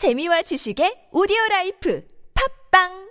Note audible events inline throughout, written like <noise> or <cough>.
재미와 지식의 오디오 라이프. 팝빵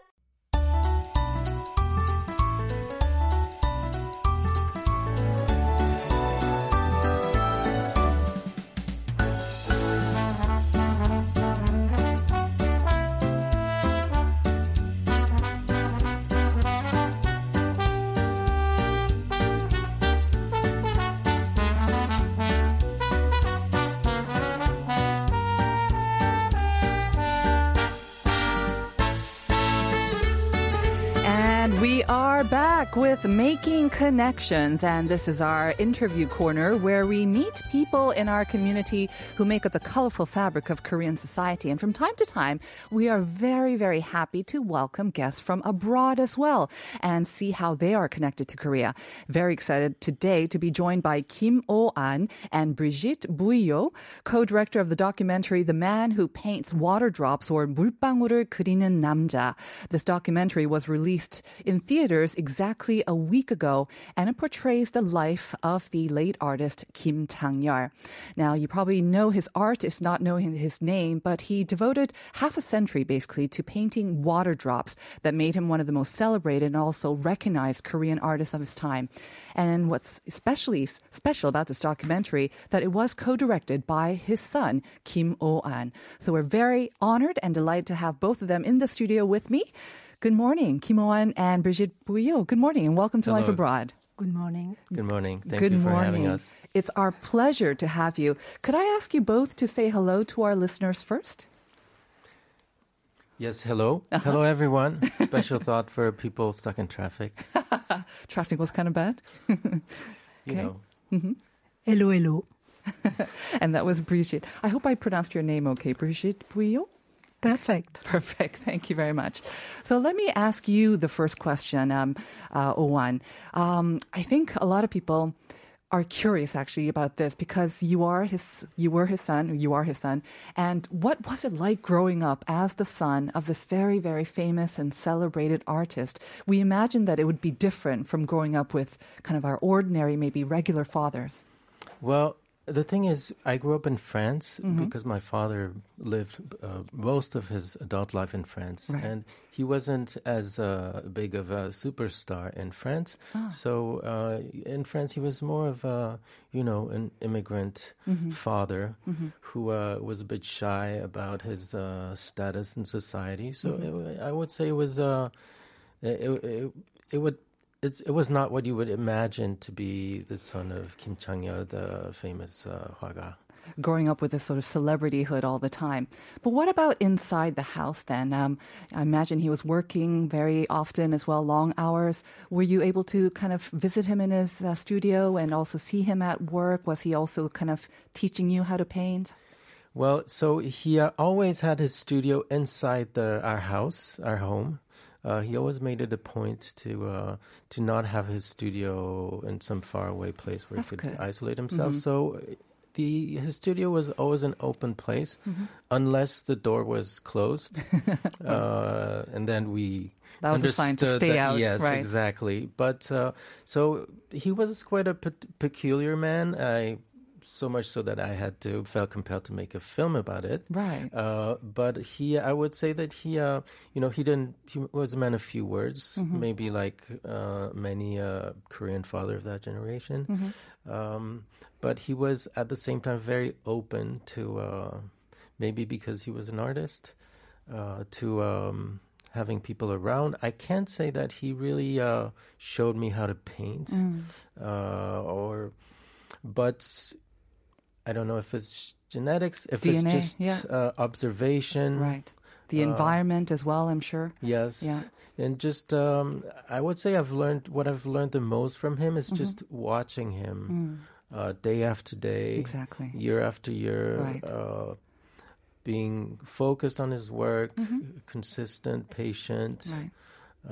And we are back with Making Connections. And this is our interview corner where we meet people in our community who make up the colorful fabric of Korean society. And from time to time, we are very, very happy to welcome guests from abroad as well and see how they are connected to Korea. Very excited today to be joined by Kim Oh-an and Brigitte Bouillot, co-director of the documentary The Man Who Paints Water Drops or 물방울을 그리는 남자. This documentary was released in theaters exactly a week ago, and it portrays the life of the late artist Kim Tschang-yeul. Now, you probably know his art, if not knowing his name, but he devoted half a century basically to painting water drops that made him one of the most celebrated and also recognized Korean artists of his time. And what's especially special about this documentary that it was co-directed by his son Kim Oh-an. So we're very honored and delighted to have both of them in the studio with me. Good morning, Kim Oh-an and Brigitte Bouillot. Good morning and welcome to Life Abroad. Good morning. Good morning. Thank Good you for morning. having us. It's our pleasure to have you. Could I ask you both to say hello to our listeners first? Yes, hello. Uh-huh. Hello, everyone. Special thought for people stuck in traffic. <laughs> Traffic was kind of bad. <laughs> You Okay. know, Hello, hello. <laughs> and that was Brigitte. I hope I pronounced your name okay, Brigitte Bouillot. Perfect. <laughs> Perfect. Thank you very much. So let me ask you the first question, um, uh, Owan. Um, I think a lot of people are curious actually about this because you are his, you were his son, you are his son. And what was it like growing up as the son of this very, very famous and celebrated artist? We imagine that it would be different from growing up with kind of our ordinary, maybe regular fathers. well, the thing is, I grew up in France Mm-hmm. because my father lived uh, most of his adult life in France, Right. and he wasn't as uh, big of a superstar in France. Ah. So uh, in France, he was more of a, you know, an immigrant Mm-hmm. father who uh, was a bit shy about his uh, status in society. So Mm-hmm. it, I would say it was, uh, it, it, it would. It's, it was not what you would imagine to be the son of Kim Chang-il, the famous uh, Hwaga. growing up with this sort of celebrityhood all the time. But what about inside the house then? Um, I imagine he was working very often as well, long hours. Were you able to kind of visit him in his uh, studio and also see him at work? Was he also kind of teaching you how to paint? Well, so he uh, always had his studio inside the our house, our home. Uh, he always made it a point to uh, to not have his studio in some faraway place where That's he could good. Mm-hmm. isolate himself. So the his studio was always an open place, Mm-hmm. unless the door was closed, <laughs> uh, and then we. That was a sign to stay that- out, Yes, right. exactly. But uh, so he was quite a pe- peculiar man. I so much so that I had to felt compelled to make a film about it. Right. Uh, but he, I would say that he, uh, you know, he didn't. He was a man of few words, Mm-hmm. maybe like uh, many uh, Korean father of that generation. Mm-hmm. Um, but he was at the same time very open to, uh, maybe because he was an artist, uh, to um, having people around. I can't say that he really uh, showed me how to paint, Mm. uh, or, but I don't know if it's genetics, if DNA, it's just yeah. uh, observation. Right. The Uh, environment as well, I'm sure. Yes. Yeah. And just, um, I would say I've learned what I've learned the most from him Mm-hmm. is just watching him uh, day after day, Mm. Exactly. year after year, Right. uh, being focused on his work, consistent, patient. Mm-hmm. Right.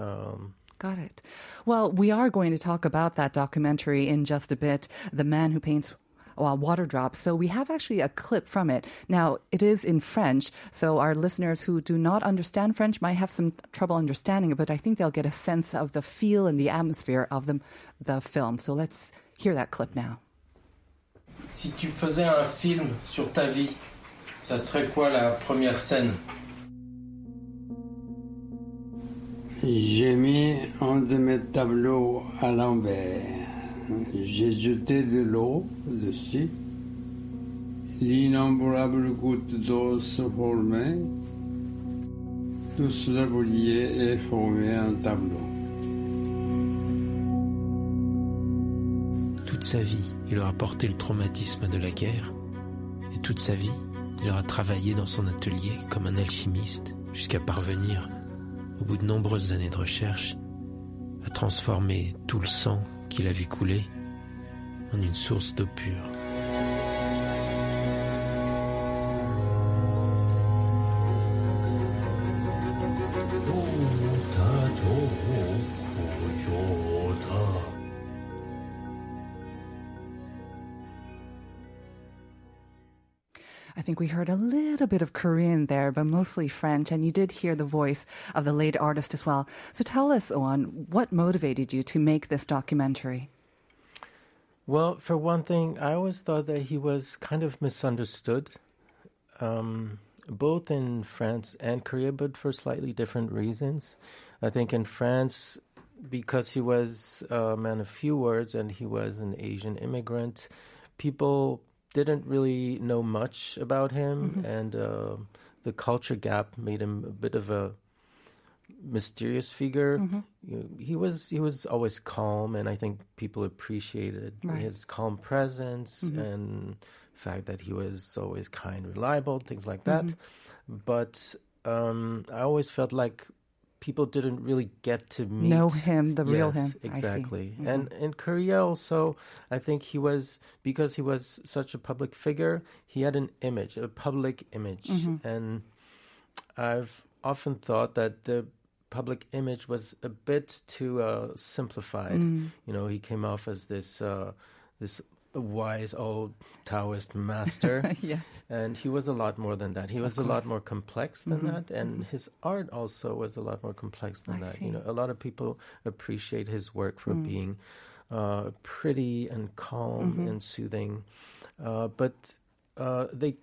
Um, Got it. Well, we are going to talk about that documentary in just a bit, The Man Who Paints well, water drops. So we have actually a clip from it. Now, it is in French, so our listeners who do not understand French might have some trouble understanding it, but I think they'll get a sense of the feel and the atmosphere of the, the film. So let's hear that clip now. Si tu faisais un film sur ta vie, Ça serait quoi la première scène J'ai mis un de mes tableaux à l'envers. J'ai jeté de l'eau dessus. L'innombrable goutte d'eau se formait. Tout cela brillait et formait un tableau. Toute sa vie, il aura porté le traumatisme de la guerre. Et toute sa vie, il aura travaillé dans son atelier comme un alchimiste jusqu'à parvenir, au bout de nombreuses années de recherche, à transformer tout le sang qu'il a vu en une source d'eau pure. Think we heard a little bit of Korean there, but mostly French, and you did hear the voice of the late artist as well. So tell us, Owen, what motivated you to make this documentary? Well, for one thing, I always thought that he was kind of misunderstood, um, both in France and Korea, but for slightly different reasons. I think in France, because he was a man of few words and he was an Asian immigrant, people didn't really know much about him, and uh, the culture gap made him a bit of a mysterious figure. You- He was he was always calm, and I think people appreciated Right. his calm presence and fact that he was always kind, reliable, things like that. But um, I always felt like people didn't really get to meet Know him, the real Yes, him. I see. Mm-hmm. exactly. And in Korea also, I think he was because he was such a public figure. He had an image, a public image, Mm-hmm. and I've often thought that the public image was a bit too uh, simplified. Mm. You know, he came off as this uh, this wise old Taoist master. <laughs> yes. And he was a lot more than that. He was a lot. Mm-hmm. more complex than that, and his art also was a lot more complex than I that. see. You know, a lot of people appreciate his work for Mm. being uh, pretty and calm Mm-hmm. and soothing, uh, but uh, they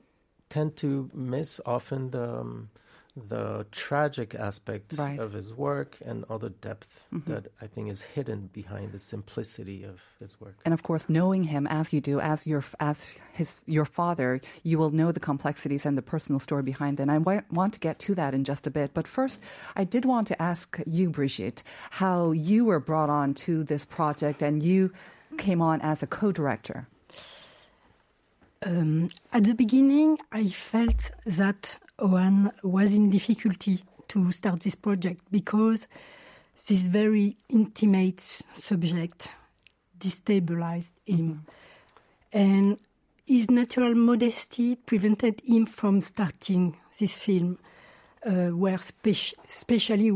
tend to miss often the um, the tragic aspects Right. Mm-hmm. of his work and all the depth that I think is hidden behind the simplicity of his work. And of course, knowing him as you do, as your as his your father, you will know the complexities and the personal story behind them. I wa- want to get to that in just a bit, but first, I did want to ask you, Brigitte, how you were brought on to this project, and you came on as a co-director. Um, at the beginning, I felt that Owen was in difficulty to start this project because this very intimate subject destabilized him. And his natural modesty prevented him from starting this film, uh, where spec- especially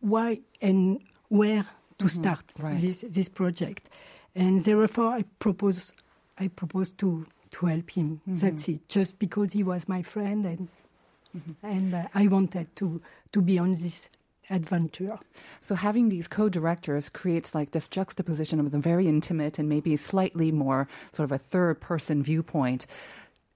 why and where to start right. this this project. And therefore, I propose I propose to to help him. That's it. Just because he was my friend and and uh, I wanted to to be on this adventure. So having these co-directors creates like this juxtaposition of the very intimate and maybe slightly more sort of a third-person viewpoint.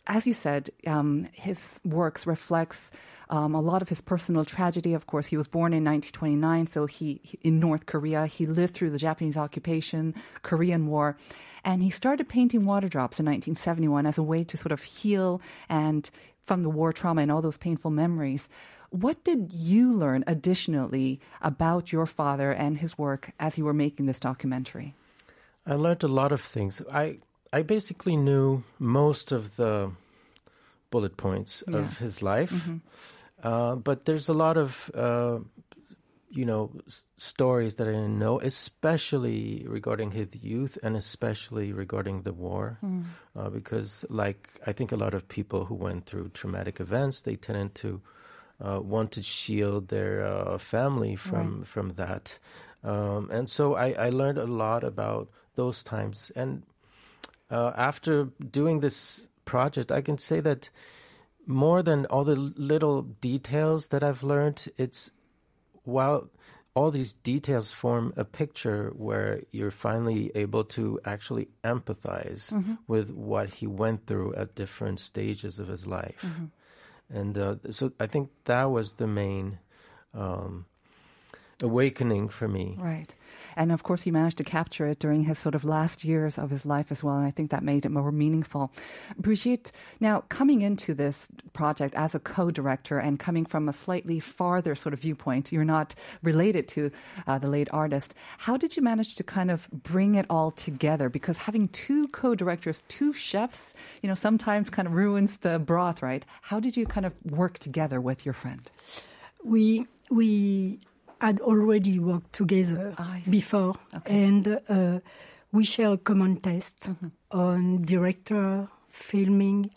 As you said, um, his works reflects um, a lot of his personal tragedy. Of course, he was born in 1929, so he he- in North Korea. He lived through the Japanese occupation, Korean War, and he started painting water drops in 1971 as a way to sort of heal and from the war trauma and all those painful memories. What did you learn additionally about your father and his work as you were making this documentary? I learned a lot of things. I I basically knew most of the bullet points Yeah. of his life, uh, but there's a lot of uh, you know s- stories that I didn't know, especially regarding his youth and especially regarding the war, uh, because like I think a lot of people who went through traumatic events, they tended to uh, want to shield their uh, family from from that, um, and so I, I learned a lot about those times. And uh, after doing this project, I can say that more than all the little details that I've learned, it's while all these details form a picture where you're finally able to actually empathize with what he went through at different stages of his life. and uh, so I think that was the main um, awakening for me. Right. And of course, he managed to capture it during his sort of last years of his life as well. And I think that made it more meaningful. Brigitte, now coming into this project as a co director and coming from a slightly farther sort of viewpoint, you're not related to uh, the late artist. How did you manage to kind of bring it all together? Because having two co directors, two chefs, you know, sometimes kind of ruins the broth, right? How did you kind of work together with your friend? We, we, had already worked together Ah, before, Okay. and uh, we share a common taste Mm-hmm. on director, filming,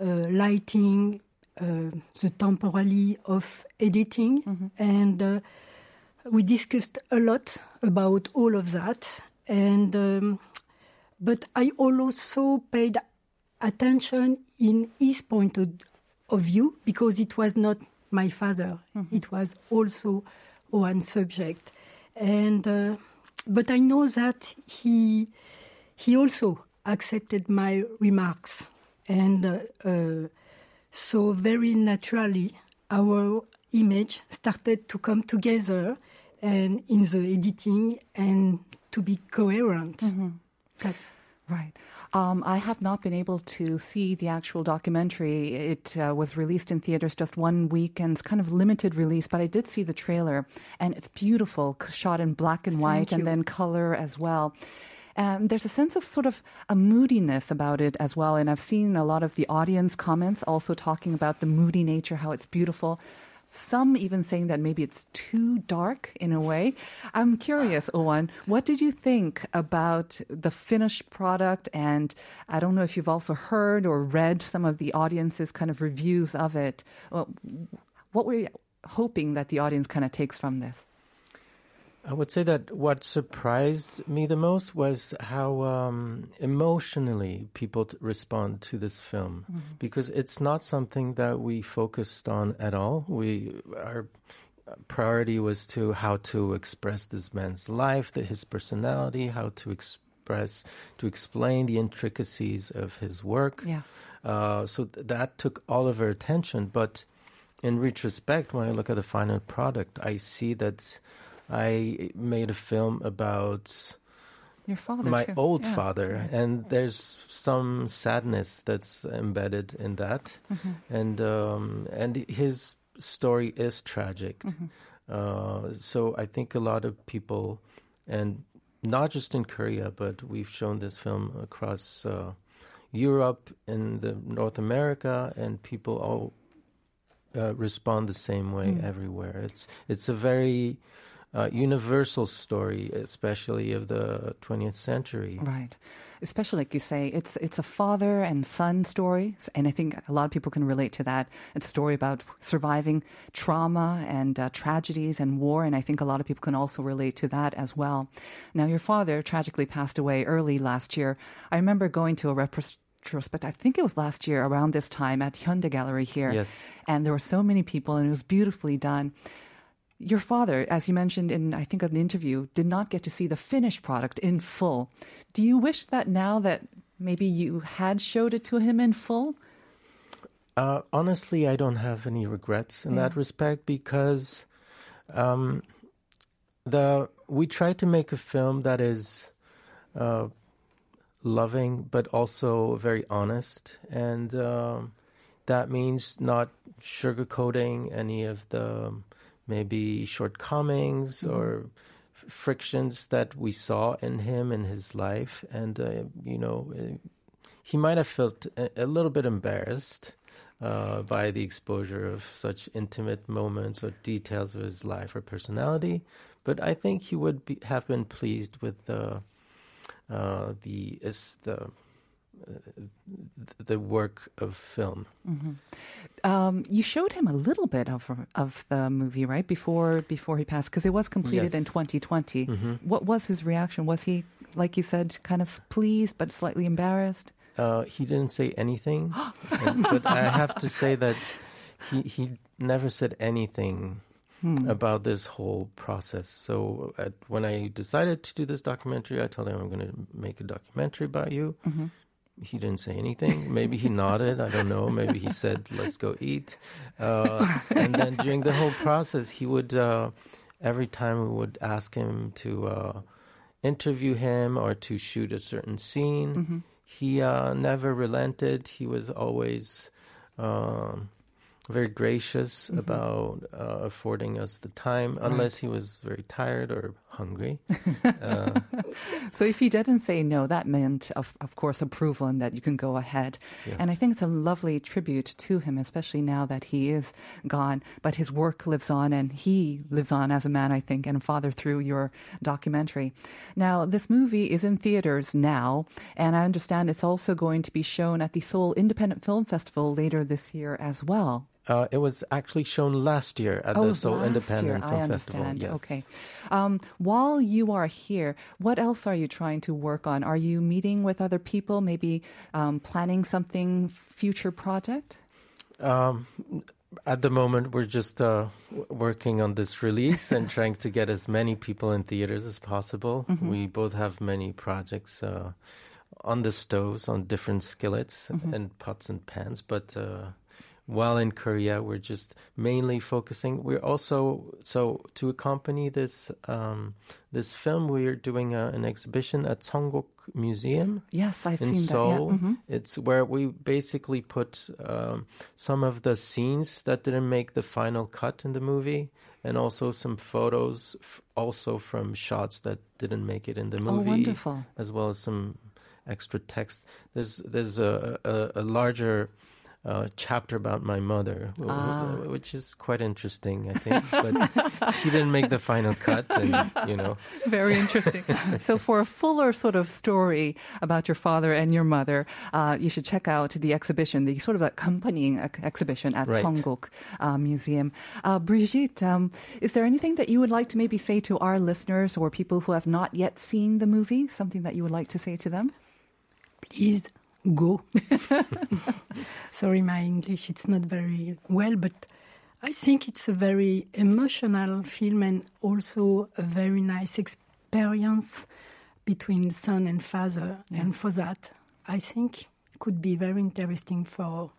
uh, lighting, uh, the temporality of editing, Mm-hmm. and uh, we discussed a lot about all of that. And um, but I also paid attention in his point of, of view because it was not my father; it was also one subject, and uh, but I know that he he also accepted my remarks, and uh, uh, so very naturally our image started to come together, and in the editing and to be coherent. That's Right. Um, I have not been able to see the actual documentary. It uh, was released in theaters just one week and it's kind of limited release, but I did see the trailer and it's beautiful, shot in black and white and then color as well. Um, there's a sense of sort of a moodiness about it as well. And I've seen a lot of the audience comments also talking about the moody nature, how it's beautiful. Some even saying that maybe it's too dark in a way. I'm curious, Owen, what did you think about the finished product? And I don't know if you've also heard or read some of the audience's kind of reviews of it. What were you hoping that the audience kind of takes from this? I would say that what surprised me the most was how um, emotionally people t- respond to this film, because it's not something that we focused on at all. We our priority was to how to express this man's life, the, his personality, how to express, to explain the intricacies of his work. Yes. Uh, so th- that took all of our attention. But in retrospect, when I look at the final product, I see that I made a film about Your father, my too. old Yeah. father, and there's some sadness that's embedded in that, Mm-hmm. and um, and his story is tragic. Mm-hmm. Uh, so I think a lot of people, and not just in Korea, but we've shown this film across uh, Europe and the North America, and people all uh, respond the same way Mm. everywhere. It's it's a very uh, universal story, especially of the 20th century. Right. Especially like you say, it's it's a father and son story, and I think a lot of people can relate to that. It's a story about surviving trauma and uh, tragedies and war, and I think a lot of people can also relate to that as well. Now, your father tragically passed away early last year. I remember going to a retrospect. I think it was last year around this time at Hyundai Gallery here, Yes. and there were so many people, and it was beautifully done. Your father, as you mentioned in, I think, an interview, did not get to see the finished product in full. Do you wish that now that maybe you had showed it to him in full? Uh, honestly, I don't have any regrets in that respect because um, the we tried to make a film that is uh, loving but also very honest, and um, that means not sugarcoating any of the maybe shortcomings or f- frictions that we saw in him in his life, and uh, you know. He might have felt a, a little bit embarrassed uh, by the exposure of such intimate moments or details of his life or personality, but I think he would be, have been pleased with the uh, the is the the work of film. Um, you showed him a little bit of of the movie, right before before he passed, because it was completed in 2020. Mm-hmm. What was his reaction? Was he, like you said, kind of pleased but slightly embarrassed? Uh, he didn't say anything, <gasps> and- but I have to say that he he never said anything about this whole process. So at, when I decided to do this documentary, I told him I'm going to make a documentary about you. He didn't say anything. Maybe he nodded. I don't know. Maybe he said, "Let's go eat." Uh, and then during the whole process, he would uh, every time we would ask him to uh, interview him or to shoot a certain scene. Mm-hmm. He uh, never relented. He was always. Um, very gracious Mm-hmm. about uh, affording us the time, unless he was very tired or hungry. <laughs> <laughs> So if he didn't say no, that meant, of, of course, approval and that you can go ahead. And I think it's a lovely tribute to him, especially now that he is gone. But his work lives on and he lives on as a man, I think, and a father through your documentary. Now, this movie is in theaters now, and I understand it's also going to be shown at the Seoul Independent Film Festival later this year as well. Uh, it was actually shown last year at Oh, the Seoul last Independent year. Film I Festival. understand. Yes. Okay. Um, while you are here, what else are you trying to work on? Are you meeting with other people? Maybe um, planning something future project? Um, at the moment, we're just uh, working on this release and <laughs> trying to get as many people in theaters as possible. Mm-hmm. We both have many projects uh, on the stoves, on different skillets Mm-hmm. and pots and pans, but. While in Korea, we're just mainly focusing. We're also so to accompany this um, this film. We're doing a, an exhibition at Sungkok Museum Yes, I've in seen Seoul. that. Yeah. Mhm. It's where we basically put um, some of the scenes that didn't make the final cut in the movie, and also some photos, f- also from shots that didn't make it in the movie. Oh, movie, wonderful. as well as some extra text. There's there's a a, a larger. Uh, chapter about my mother, wh- wh- Ah. which is quite interesting, I think. But she didn't make the final cut, and you know, <laughs> Very interesting. so, for a fuller sort of story about your father and your mother, uh, you should check out the exhibition, the sort of accompanying ex- exhibition at Right. Sungkok uh, Museum. Uh, Brigitte, um, is there anything that you would like to maybe say to our listeners or people who have not yet seen the movie? Something that you would like to say to them? please go. <laughs> Sorry, my English it's not very well, but I think it's a very emotional film and also a very nice experience between son and father. And for that, I think could be very interesting for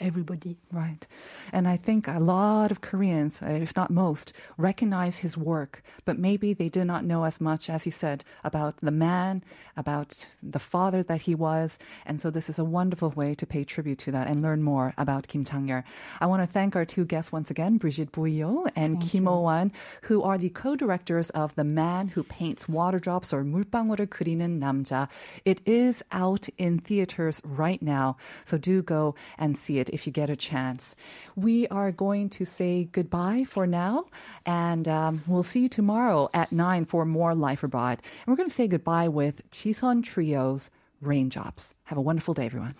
everybody. Right. And I think a lot of Koreans, uh, if not most, recognize his work, but maybe they did not know as much, as you said, about the man, about the father that he was. And so this is a wonderful way to pay tribute to that and learn more about Kim Chang-yeol. I want to thank our two guests once again, Brigitte Bouillot and Kim Oh-wan, who are the co-directors of The Man Who Paints Water Drops or 물방울을 그리는 남자. It is out in theaters right now, so do go and see if you get a chance. We are going to say goodbye for now, and um, we'll see you tomorrow at 9 for more Life Abroad. And we're going to say goodbye with Chison Trio's Raindrops. Have a wonderful day, everyone.